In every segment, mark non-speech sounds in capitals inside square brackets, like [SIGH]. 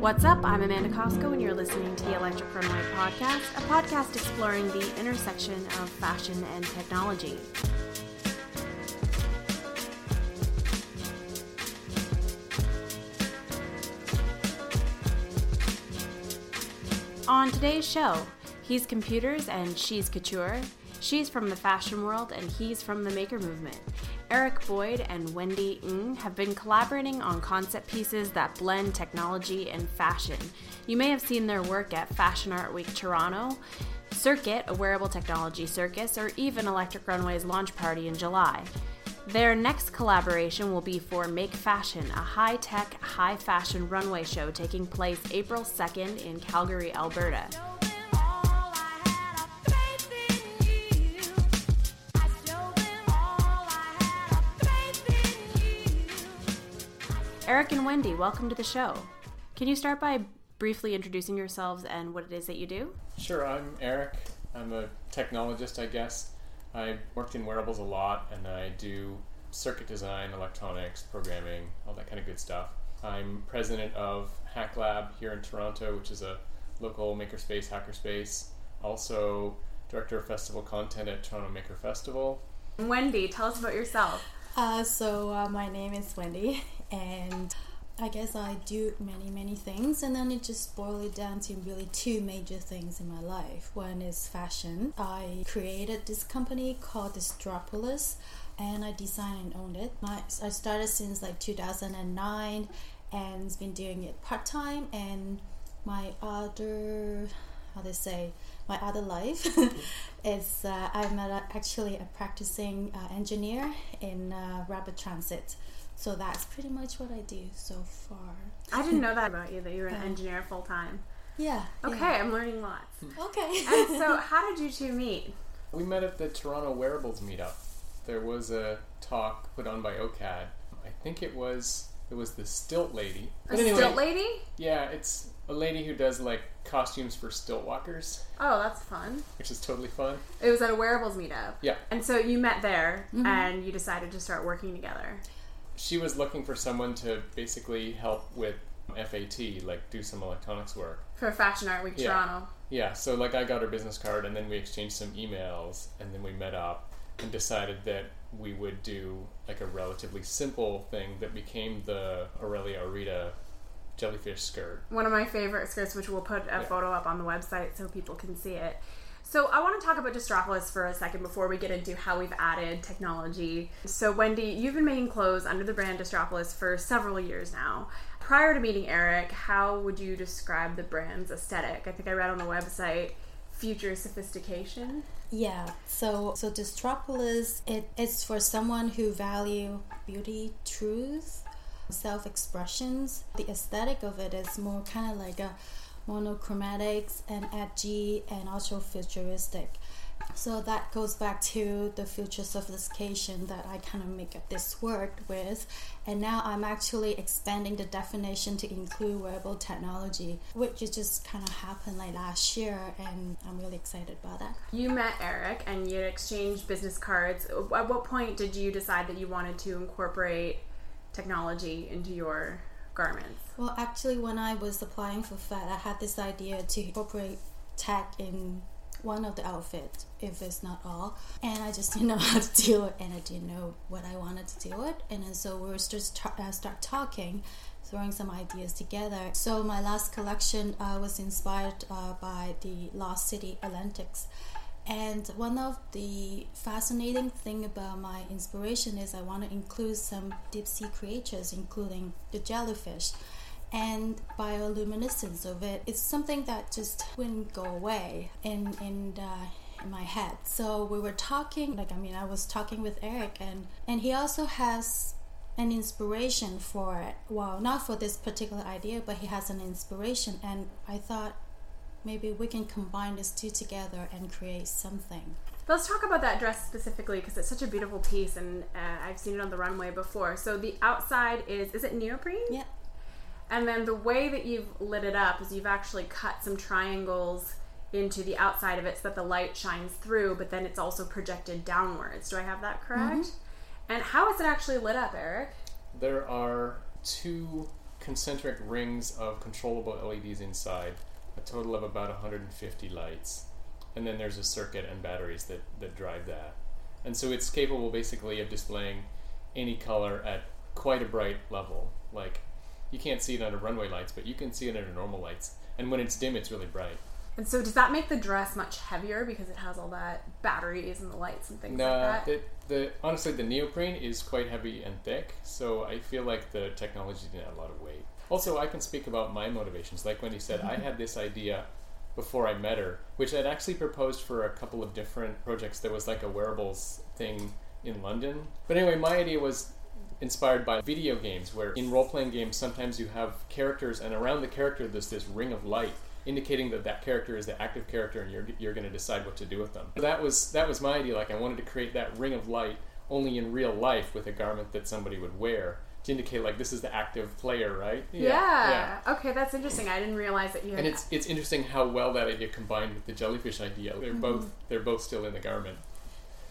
What's up? I'm Amanda Cosco, and you're listening to the Electric Runway Podcast, a podcast exploring the intersection of fashion and technology. On today's show, he's computers and she's couture. She's from the fashion world and he's from the maker movement. Eric Boyd and Wendy Ng have been collaborating on concept pieces that blend technology and fashion. You may have seen their work at Fashion Art Week Toronto, Circuit, a wearable technology circus, or even Electric Runway's launch party in July. Their next collaboration will be for Make Fashion, a high tech, high fashion runway show taking place April 2nd in Calgary, Alberta. Eric and Wendy, welcome to the show. Can you start by briefly introducing yourselves and what it is that you do? Sure, I'm Eric. I'm a technologist, I guess. I worked in wearables a lot and I do circuit design, electronics, programming, all that kind of good stuff. I'm president of Hack Lab here in Toronto, which is a local makerspace, hackerspace. Also, director of festival content at Toronto Maker Festival. Wendy, tell us about yourself. Uh, so uh, my name is Wendy, and I guess I do many many things, and then it just boils it down to really two major things in my life. One is fashion. I created this company called Distropolis, and I designed and owned it. My, I started since like 2009, and been doing it part time. And my other, how to say, my other life [LAUGHS] is uh, I'm a, actually a practicing uh, engineer in uh, rapid transit. So that's pretty much what I do so far. I didn't know that about you, that you were an uh, engineer full time. Yeah. Okay, yeah. I'm learning lots. Hmm. Okay. and so, [LAUGHS] how did you two meet? We met at the Toronto Wearables meetup. There was a talk put on by OCAD. I think it was it was the Stilt Lady. A stilt lady? Yeah, it's a lady who does like costumes for stilt walkers, Oh, that's fun. which is totally fun. It was at a wearables meetup. Yeah. And so you met there mm-hmm. and you decided to start working together. She was looking for someone to basically help with FAT, like do some electronics work. For Fashion Art Week Yeah. Toronto. Yeah, so like I got her business card and then we exchanged some emails and then we met up and decided that we would do like a relatively simple thing that became the Aurelia Aurita jellyfish skirt. One of my favorite skirts, which we'll put a Yeah. photo up on the website so people can see it. So I want to talk about Distropolis for a second before we get into how we've added technology. So Wendy, you've been making clothes under the brand Distropolis for several years now. Prior to meeting Eric, how would you describe the brand's aesthetic? I think I read on the website future sophistication. Yeah. So so Distropolis it, it's for someone who value beauty, truth, self expressions. The aesthetic of it is more kind of like a monochromatics and edgy and also futuristic. So that goes back to the future sophistication that I kind of make this word with. And now I'm actually expanding the definition to include wearable technology, which just kind of happened like last year, and I'm really excited about that. You met Eric and you exchanged business cards. At what point did you decide that you wanted to incorporate technology into your garments? Well, actually, when I was applying for FED, I had this idea to incorporate tech in one of the outfits, if it's not all. And I just [LAUGHS] didn't know how to do it, and I didn't know what I wanted to do it. And then so we were just ta- uh, start talking, throwing some ideas together. So my last collection uh, was inspired uh, by the Lost City Atlantics. And one of the fascinating thing about my inspiration is I want to include some deep sea creatures, including the jellyfish. And bioluminescence of it, it's something that just wouldn't go away in in uh, in my head. So we were talking, like I mean, I was talking with Eric, and and he also has an inspiration for it. Well, not for this particular idea, but he has an inspiration, and I thought maybe we can combine these two together and create something. Let's talk about that dress specifically because it's such a beautiful piece, and uh, I've seen it on the runway before. So the outside is is it neoprene? Yeah. And then the way that you've lit it up is you've actually cut some triangles into the outside of it so that the light shines through, but then it's also projected downwards. Do I have that correct? And how is it actually lit up, Eric? There are two concentric rings of controllable LEDs inside, a total of about 150 lights. And then there's a circuit and batteries that, that drive that. And so it's capable basically of displaying any color at quite a bright level. Like you can't see it under runway lights, but you can see it under normal lights. And when it's dim, it's really bright. And so, does that make the dress much heavier because it has all that batteries and the lights and things No, like that? the, the honestly the neoprene is quite heavy and thick, so I feel like the technology didn't add a lot of weight. Also, I can speak about my motivations. Like when you said, I mm-hmm. had this idea before I met her, which I'd actually proposed for a couple of different projects. There was like a wearables thing in London. But anyway, my idea was inspired by video games, where in role playing games, sometimes you have characters, and around the character, there's this ring of light. Indicating that that character is the active character, and you're, you're going to decide what to do with them. That was that was my idea. Like I wanted to create that ring of light only in real life with a garment that somebody would wear to indicate like this is the active player, right? yeah. yeah. Okay, that's interesting. I didn't realize that you had. And it's it's interesting how well that idea combined with the jellyfish idea. They're both they're both still in the garment.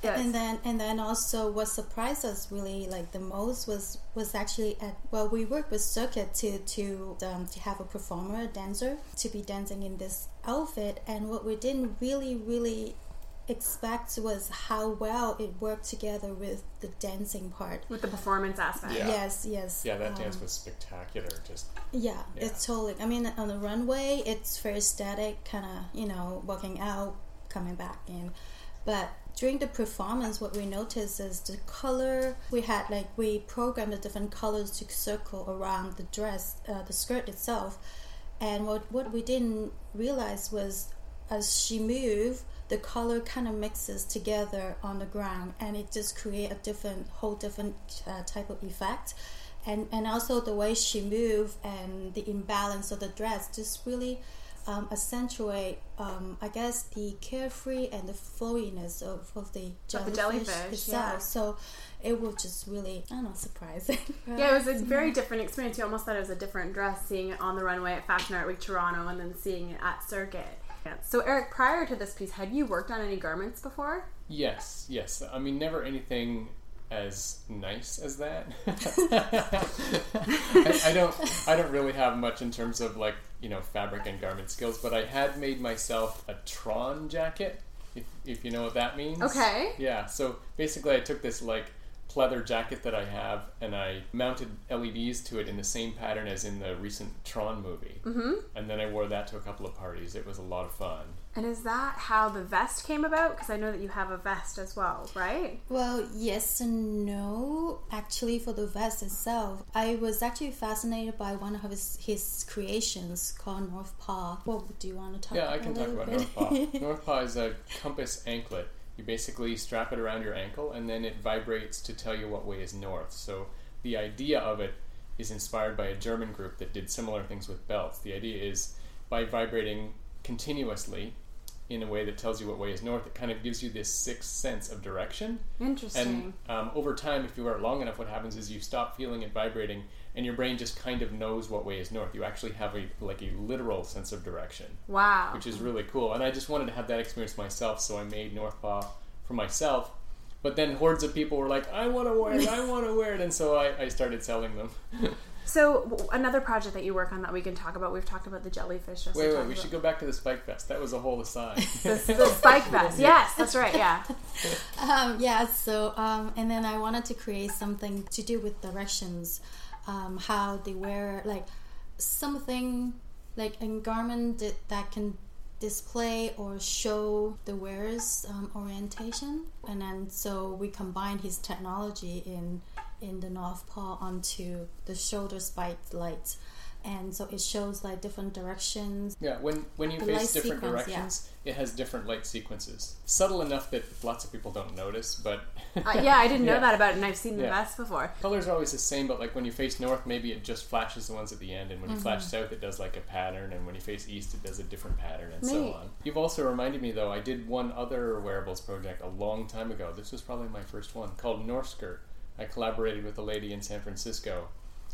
yes. And then and then also what surprised us really like the most was was actually at well we worked with Circuit to to um, to have a performer a dancer to be dancing in this outfit and what we didn't really really expect was how well it worked together with the dancing part. with the performance aspect. Yeah. Yes, yes. Yeah, that um, dance was spectacular. Just Yeah, Yeah. it's totally. I mean, on the runway, it's very static, kind of, you know, walking out, coming back in. But during the performance, what we noticed is the color. We had like we programmed the different colors to circle around the dress, uh, the skirt itself. And what what we didn't realize was, as she moved, the color kind of mixes together on the ground, and it just create a different, whole different uh, type of effect and and also the way she moved and the imbalance of the dress just really um, accentuate um, I guess the carefree and the flowiness of, of the Of the jellyfish, jellyfish, itself yeah. so it was just really I don't know surprising [LAUGHS] Yeah, it was a very different experience. You almost thought it was a different dress seeing it on the runway at Fashion Art Week Toronto and then seeing it at Circuit. So, Eric, prior to this piece, had you worked on any garments before? yes, yes. I mean, never anything as nice as that. [LAUGHS] I, I don't I don't really have much in terms of like you know fabric and garment skills, but I had made myself a Tron jacket. If, if you know what that means. Okay. Yeah. So basically, I took this like pleather jacket that I have, and I mounted LEDs to it in the same pattern as in the recent Tron movie. Mm-hmm. And then I wore that to a couple of parties. It was a lot of fun. And is that how the vest came about? Because I know that you have a vest as well, right? Well, yes and no. Actually, for the vest itself, I was actually fascinated by one of his, his creations called North Paw. What do you want to talk Yeah, about? Yeah, I can a talk about bit? North Paw. North Paw is a compass anklet. You basically strap it around your ankle and then it vibrates to tell you what way is north. So the idea of it is inspired by a German group that did similar things with belts. The idea is by vibrating continuously in a way that tells you what way is north, it kind of gives you this sixth sense of direction. Interesting. And um, over time, if you wear it long enough, what happens is you stop feeling it vibrating, and your brain just kind of knows what way is north. You actually have a like a literal sense of direction, wow. which is really cool. And I just wanted to have that experience myself, so I made North Paw for myself. But then hordes of people were like, "I want to wear it! I want to wear it!" And so I, I started selling them. [LAUGHS] So, w- another project that you work on that we can talk about, we've talked about the jellyfish. just wait, wait, we about- should go back to the spike vest. That was a whole aside. [LAUGHS] The, [LAUGHS] the spike vest. Yes, that's right, yeah. [LAUGHS] Um, yeah, so, um, and then I wanted to create something to do with directions, um, how they wear, like, something like a garment that, that can display or show the wearer's um, orientation. And then so we combine his technology in in the North Paw onto the shoulder spike lights. And so it shows like different directions. Yeah, when when you The face different sequence, directions, it has different light sequences. Subtle enough that lots of people don't notice, but [LAUGHS] Uh, yeah, I didn't know Yeah. that about it, and I've seen the Yeah. vest before. colors are always the same. But like when you face north, maybe it just flashes the ones at the end, and when you flash south, it does like a pattern, and when you face east, it does a different pattern, and so on. You've also reminded me though, I did one other wearables project a long time ago. This was probably my first one called North Skirt. I collaborated with a lady in San Francisco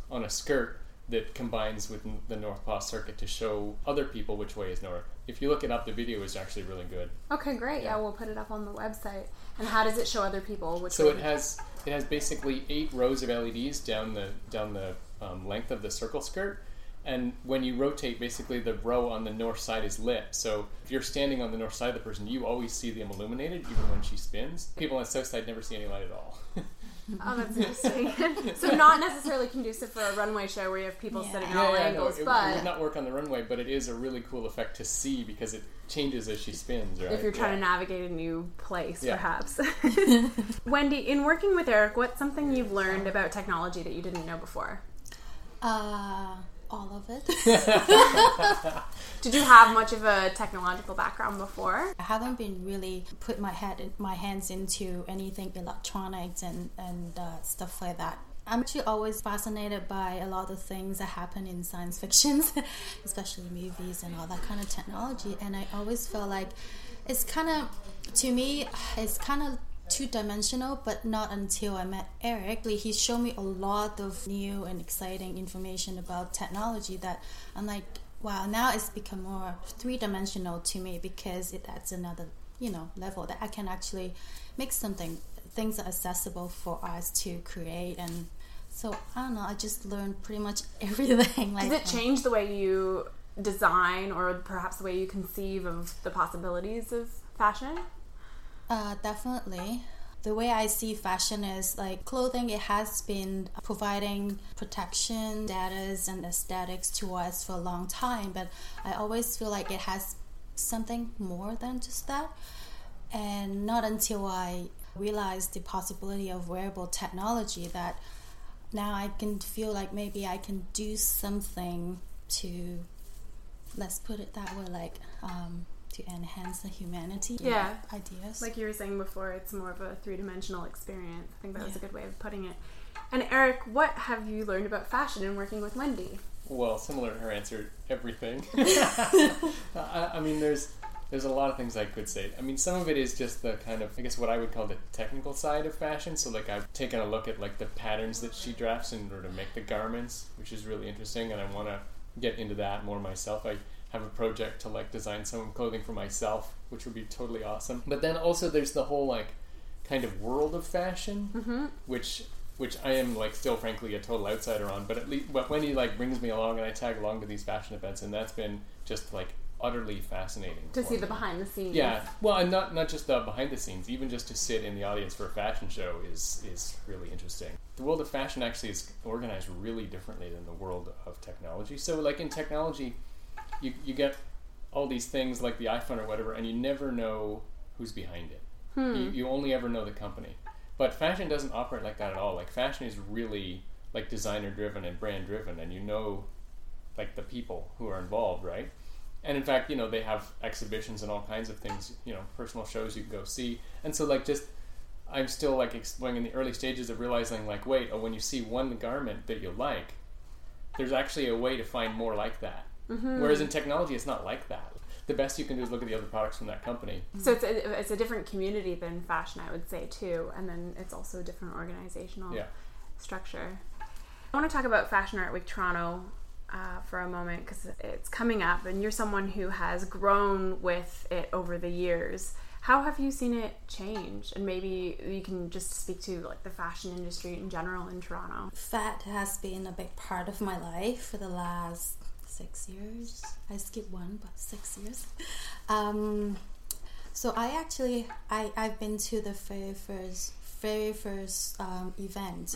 on a skirt that combines with the North Paw circuit to show other people which way is north. If you look it up, the video is actually really good. Okay, great. Yeah. Yeah. we'll put it up on the website. And how does it show other people? Which So way- it has it has basically eight rows of LEDs down the down the um, length of the circle skirt. And when you rotate, basically the row on the north side is lit. So if you're standing on the north side of the person, you always see them illuminated, even when she spins. People on the south side never see any light at all. [LAUGHS] Oh, that's [LAUGHS] interesting. [LAUGHS] so not necessarily conducive for a runway show where you have people Yeah. sitting at Yeah, all yeah, angles, it, it but would not work on the runway, but it is a really cool effect to see because it changes as she spins, right? if you're trying Yeah. to navigate a new place, Yeah. perhaps. [LAUGHS] Wendy, in working with Eric, what's something you've learned about technology that you didn't know before? Uh, all of it. [LAUGHS] Did you have much of a technological background before? I haven't been really put my head my hands into anything electronics and and uh, stuff like that. I'm actually always fascinated by a lot of things that happen in science [LAUGHS] fictions, especially movies and all that kind of technology. And I always feel like it's kind of, to me, it's kind of two dimensional, but not until I met Eric. He showed me a lot of new and exciting information about technology that I'm like, wow, now it's become more three dimensional to me because it adds another, you know, level that I can actually make something, things are accessible for us to create. And so I don't know, I just learned pretty much [LAUGHS] everything. Like, Does it change the way you design or perhaps the way you conceive of the possibilities of fashion? Uh, definitely. The way I see fashion is like clothing, it has been providing protection, status, and aesthetics to us for a long time, but I always feel like it has something more than just that. And not until I realized the possibility of wearable technology that now I can feel like maybe I can do something to, let's put it that way, like, um, to enhance the humanity and Yeah. ideas. Like you were saying before, it's more of a three dimensional experience. I think that was a good way of putting it. And Eric, what have you learned about fashion in working with Wendy? Well, similar to her answer, everything. [LAUGHS] [LAUGHS] I, I mean, there's there's a lot of things I could say. I mean, some of it is just the kind of I guess what I would call the technical side of fashion. So like I've taken a look at like the patterns that she drafts in order to make the garments, which is really interesting, and I want to get into that more myself. I have a project to like design some clothing for myself, which would be totally awesome. But then also there's the whole like kind of world of fashion, Mm-hmm. which which I am like still frankly a total outsider on. But at least but he like brings me along and I tag along to these fashion events, and that's been just like utterly fascinating To see me. the behind the scenes. Yeah, well, and not not just the behind the scenes, even just to sit in the audience for a fashion show is is really interesting. The world of fashion actually is organized really differently than the world of technology. So, like in technology, you you get all these things like the iPhone or whatever, and you never know who's behind it. Hmm. You, you only ever know the company. But fashion doesn't operate like that at all. Like fashion is really like designer driven and brand driven, and you know like the people who are involved, right? And in fact, you know, they have exhibitions and all kinds of things, you know, personal shows you can go see. And so like just I'm still like exploring in the early stages of realizing like, wait, oh, when you see one garment that you like, there's actually a way to find more like that. Mm-hmm. Whereas in technology, it's not like that. The best you can do is look at the other products from that company. So it's a, it's a different community than fashion, I would say too, and then it's also a different organizational Yeah. structure. I want to talk about Fashion Art Week Toronto uh, for a moment because it's coming up, and you're someone who has grown with it over the years. How have you seen it change? And maybe you can just speak to like the fashion industry in general in Toronto. Fat has been a big part of my life for the last six years. I skipped one, but six years. Um, so I actually I I've been to the very first very first um, event.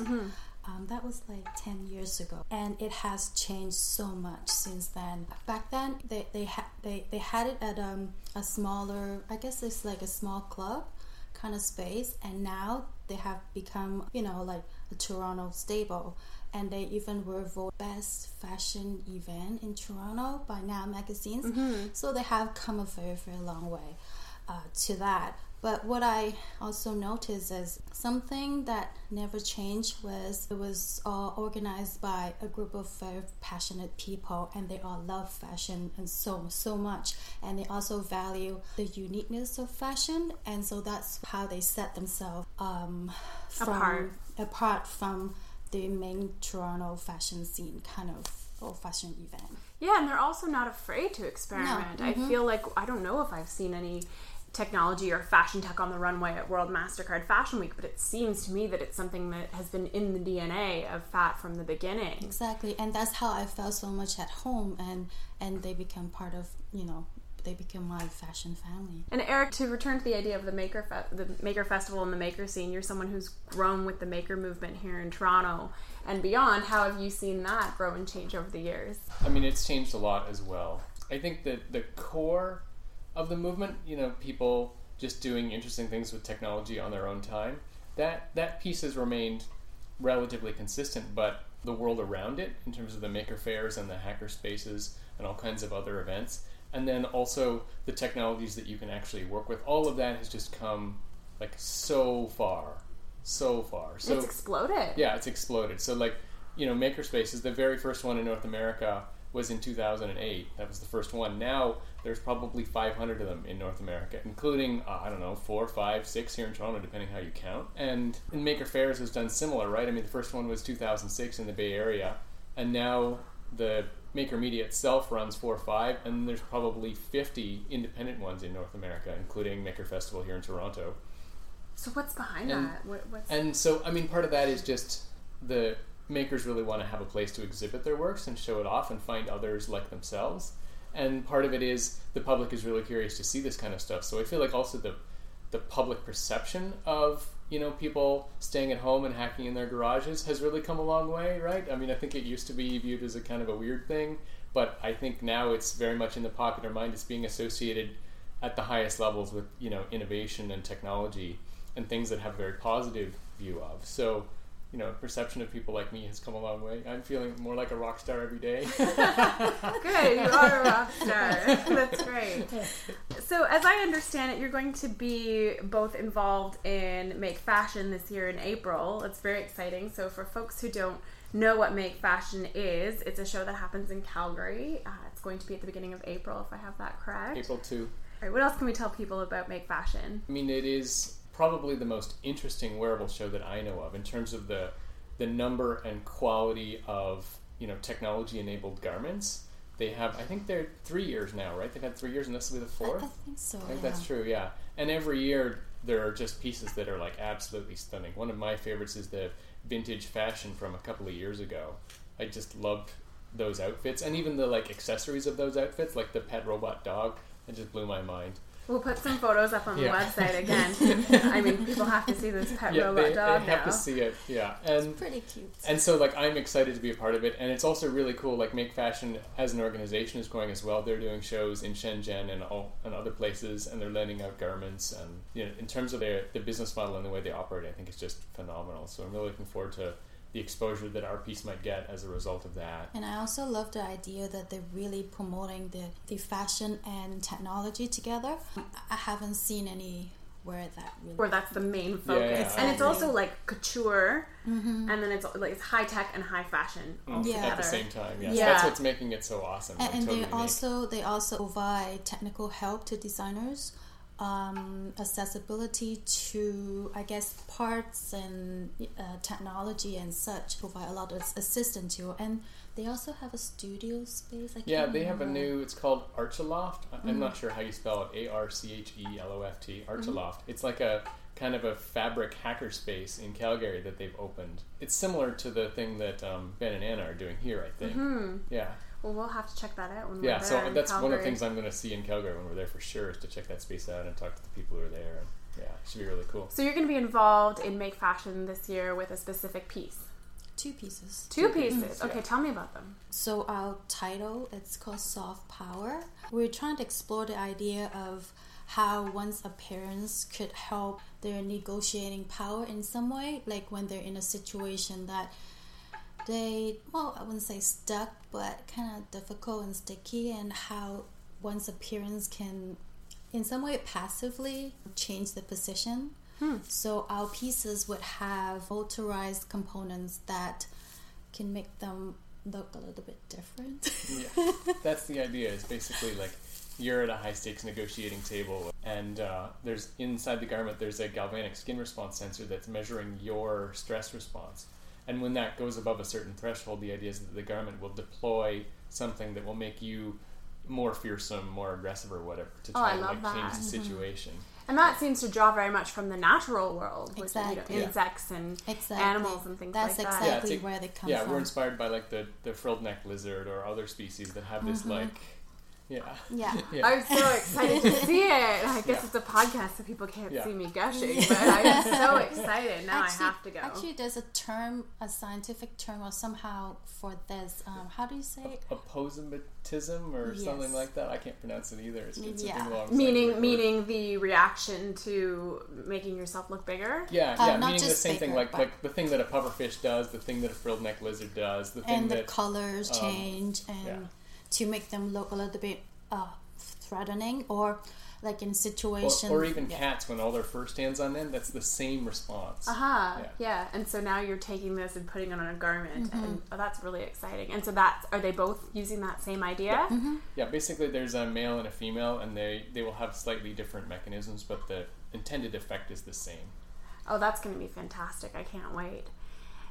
Um, that was like 10 years ago and it has changed so much since then back then they they, ha- they, they had it at um, a smaller i guess it's like a small club kind of space and now they have become you know like a toronto stable and they even were voted best fashion event in toronto by now magazines. So they have come a very very long way uh, to that. But what I also noticed is something that never changed was it was all organized by a group of very passionate people, and they all love fashion and so so much, and they also value the uniqueness of fashion, and so that's how they set themselves um, from, Apart. apart from the main Toronto fashion scene kind of or fashion event. Yeah, and they're also not afraid to experiment. I mm-hmm. feel like I don't know if I've seen any technology or fashion tech on the runway at World Mastercard Fashion Week, but it seems to me that it's something that has been in the DNA of Fat from the beginning. Exactly, and that's how I felt so much at home, and and they become part of you know they become my fashion family. And Eric, to return to the idea of the maker fe- the maker festival and the maker scene, you're someone who's grown with the maker movement here in Toronto and beyond. How have you seen that grow and change over the years? I mean, it's changed a lot as well. I think that the core of the movement, you know, people just doing interesting things with technology on their own time, that that piece has remained relatively consistent, but the world around it, in terms of the maker fairs and the hacker spaces and all kinds of other events, and then also the technologies that you can actually work with, all of that has just come like so far, so far. So it's exploded. yeah, it's exploded. So like, you know, Makerspace is the very first one in North America was in 2008. That was the first one. Now there's probably 500 of them in North America, including uh, I don't know four, five, six here in Toronto, depending how you count. And, and Maker Fairs has done similar, right? I mean, the first one was 2006 in the Bay Area, and now the Maker Media itself runs four or five, and there's probably 50 independent ones in North America, including Maker Festival here in Toronto. So what's behind And- that? What, what's And so, I mean, part of that is just the makers really want to have a place to exhibit their works and show it off and find others like themselves. And part of it is the public is really curious to see this kind of stuff. So I feel like also the the public perception of you know people staying at home and hacking in their garages has really come a long way, right? I mean, I think it used to be viewed as a kind of a weird thing, but I think now it's very much in the popular mind. It's being associated at the highest levels with you know innovation and technology and things that have a very positive view of. So, you know, perception of people like me has come a long way. I'm feeling more like a rock star every day. [LAUGHS] Good, you are a rock star. That's great. So, as I understand it, you're going to be both involved in Make Fashion this year in April. It's very exciting. So, for folks who don't know what Make Fashion is, it's a show that happens in Calgary. Uh, it's going to be at the beginning of April, if I have that correct. April 2. All right, what else can we tell people about Make Fashion? I mean, it is probably the most interesting wearable show that I know of in terms of the the number and quality of you know technology enabled garments. They have, I think they're three years now, right? They've had three years, and this will be the fourth. I think so. I think yeah. that's true, yeah. And every year there are just pieces that are like absolutely stunning. One of my favorites is the vintage fashion from a couple of years ago. I just loved those outfits and even the like accessories of those outfits, like the pet robot dog. It just blew my mind. We'll put some photos up on the website again. [LAUGHS] I mean, people have to see this pet yeah, robot they, dog they have now. to see it. Yeah, and Pretty cute. and so like I'm excited to be a part of it, and it's also really cool. Like Make Fashion as an organization is growing as well. They're doing shows in Shenzhen and all and other places, and they're lending out garments. And you know, in terms of their the business model and the way they operate, I think it's just phenomenal. So I'm really looking forward to the exposure that our piece might get as a result of that. And I also love the idea that they're really promoting the, the fashion and technology together. I haven't seen anywhere that really. where that's the main focus. yeah. And it's also like couture, Mm-hmm. and then it's like it's high tech and high fashion all Mm, Yeah. At the same time, yes, Yeah. that's what's making it so awesome. and, like, and totally they unique. also they also provide technical help to designers um, accessibility to i guess parts and uh, technology and such provide a lot of assistance to and they also have a studio space I Yeah, they have a new. It's called Archeloft. Mm-hmm. I'm not sure how you spell it. A R C H E L O F T. Archeloft. It's like a kind of a fabric hacker space in Calgary that they've opened. It's similar to the thing that um, Ben and Anna are doing here. I think. Hmm. Yeah. Well, we'll have to check that out when Yeah. we're So there in that's one of the things I'm going to see in Calgary when we're there for sure is to check that space out and talk to the people who are there. And yeah, it should be really cool. So you're going to be involved in Make Fashion this year with a specific piece. two pieces Two Two pieces. pieces, Okay, yeah. tell me about them. So our title it's called Soft Power. We're trying to explore the idea of how one's appearance could help their negotiating power in some way, like when they're in a situation that they well, I wouldn't say stuck, but kind of difficult and sticky, and how one's appearance can in some way passively change the position. So our pieces would have motorized components that can make them look a little bit different. yeah, [LAUGHS] that's the idea. it's basically like you're at a high stakes negotiating table, and uh, there's inside the garment there's a galvanic skin response sensor that's measuring your stress response. And when that goes above a certain threshold, the idea is that the garment will deploy something that will make you more fearsome, more aggressive, or whatever to Oh, I try to love like change that. the situation. And that seems to draw very much from the natural world, with you know, Exactly. Yeah. insects and Exactly. animals and things That's like that. Yeah, exactly where they come yeah, from. Yeah, we're inspired by like the the frilled neck lizard or other species that have this mm-hmm. like, yeah, yeah. [LAUGHS] yeah. I'm so excited to see it. I guess Yeah. it's a podcast, so people can't Yeah. see me gushing, but I'm so [LAUGHS] excited. Now actually, I have to go. Actually, there's a term, a scientific term, or somehow for this. Um, how do you say it? Aposematism or something like that. I can't pronounce it either. It's, it's Yeah. a long meaning, meaning the reaction to making yourself look bigger. Yeah, Uh, yeah, not meaning the just same thing, like like the thing that a pufferfish does, the thing that a frilled neck lizard does, the thing And the colors um, change, and yeah. To make them look a little bit uh, threatening, or like in situations, or even yeah. cats when all their fur stands on end. That's the same response. Aha, Yeah. yeah. And so now you're taking this and putting it on a garment, Mm-hmm. and oh, that's really exciting. And so that's are they both using that same idea? Mm-hmm. Yeah, basically there's a male and a female, and they they will have slightly different mechanisms, but the intended effect is the same. Oh, that's going to be fantastic! I can't wait.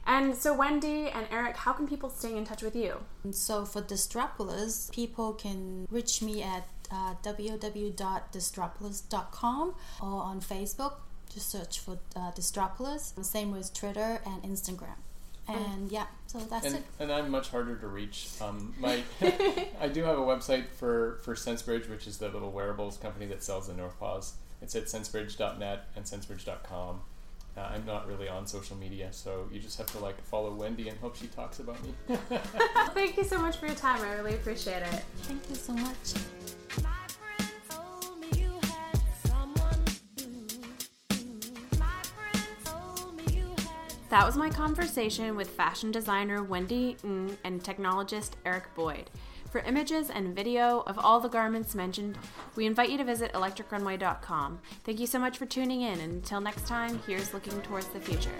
And so, Wendy and Eric, how can people stay in touch with you? So for Distropolis, people can reach me at uh, www.distropolis.com or on Facebook. Just search for uh, Distropolis. Same with Twitter and Instagram. And yeah, so that's and, it. and I'm much harder to reach. Um, [LAUGHS] my [LAUGHS] I do have a website for for SenseBridge, which is the little wearables company that sells the Northpaws. It's at sensebridge.net and sensebridge.com. Uh, I'm not really on social media, so you just have to like follow Wendy and hope she talks about me. [LAUGHS] Thank you so much for your time. I really appreciate it. Thank you so much. My friend told me you had someone new. My friend told me you had That was my conversation with fashion designer Wendy Ng and technologist Eric Boyd. For images and video of all the garments mentioned, we invite you to visit electricrunway.com. Thank you so much for tuning in, and until next time, here's looking towards the future.